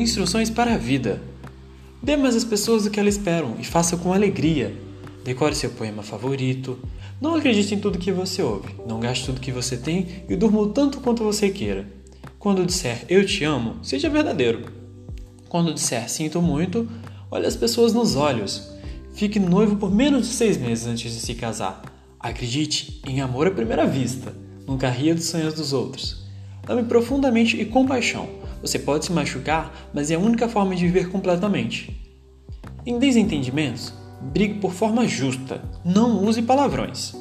Instruções para a vida. Dê mais às pessoas o que elas esperam e faça com alegria. Decore seu poema favorito. Não acredite em tudo que você ouve. Não gaste tudo que você tem e durma o tanto quanto você queira. Quando disser eu te amo, seja verdadeiro. Quando disser sinto muito, olhe as pessoas nos olhos. Fique noivo por menos de seis meses antes de se casar. Acredite em amor à primeira vista. Nunca ria dos sonhos dos outros. Ame profundamente e com paixão. Você pode se machucar, mas é a única forma de viver completamente. Em desentendimentos, brigue por forma justa. Não use palavrões.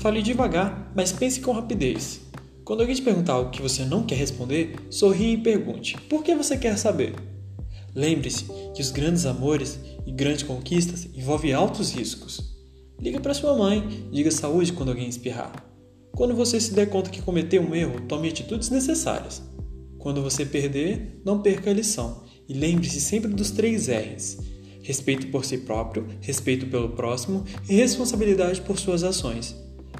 Fale devagar, mas pense com rapidez. Quando alguém te perguntar algo que você não quer responder, sorria e pergunte: por que você quer saber? Lembre-se que os grandes amores e grandes conquistas envolvem altos riscos. Liga para sua mãe, diga saúde quando alguém espirrar. Quando você se der conta que cometeu um erro, tome atitudes necessárias. Quando você perder, não perca a lição e lembre-se sempre dos três R's: respeito por si próprio, respeito pelo próximo e responsabilidade por suas ações.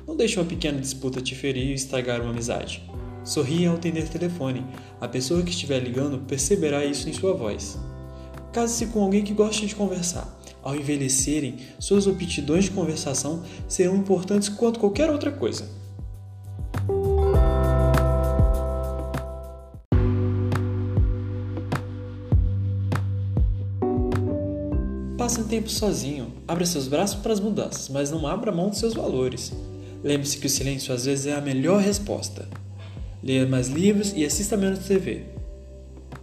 Não deixe uma pequena disputa te ferir e estragar uma amizade. Sorria ao atender telefone. A pessoa que estiver ligando perceberá isso em sua voz. Case-se com alguém que goste de conversar. Ao envelhecerem, suas aptidões de conversação serão importantes quanto qualquer outra coisa. Passe um tempo sozinho. Abra seus braços para as mudanças, mas não abra mão dos seus valores. Lembre-se que o silêncio às vezes é a melhor resposta. Leia mais livros e assista menos TV.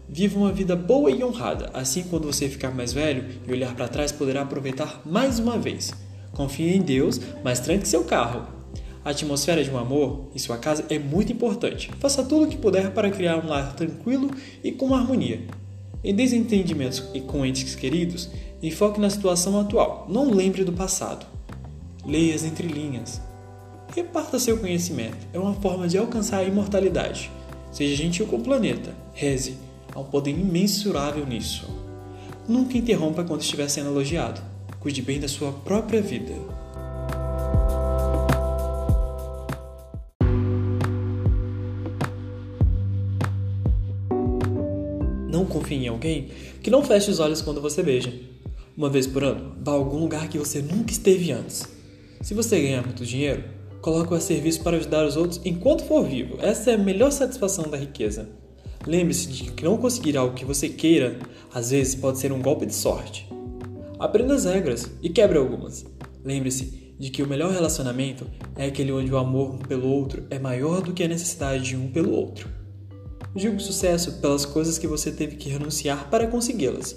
Viva uma vida boa e honrada, assim quando você ficar mais velho e olhar para trás poderá aproveitar mais uma vez. Confie em Deus, mas tranque seu carro. A atmosfera de um amor em sua casa é muito importante. Faça tudo o que puder para criar um lar tranquilo e com harmonia. Em desentendimentos e com entes queridos, enfoque na situação atual, não lembre do passado. Leia as entrelinhas. Reparta seu conhecimento, é uma forma de alcançar a imortalidade. Seja gentil com o planeta, reze, há um poder imensurável nisso. Nunca interrompa quando estiver sendo elogiado. Cuide bem da sua própria vida. Não confie em alguém que não feche os olhos quando você beija. Uma vez por ano, vá a algum lugar que você nunca esteve antes. Se você ganhar muito dinheiro, coloque-o a serviço para ajudar os outros enquanto for vivo. Essa é a melhor satisfação da riqueza. Lembre-se de que não conseguir algo que você queira, às vezes pode ser um golpe de sorte. Aprenda as regras e quebre algumas. Lembre-se de que o melhor relacionamento é aquele onde o amor pelo outro é maior do que a necessidade de um pelo outro. Julgue o sucesso pelas coisas que você teve que renunciar para consegui-las.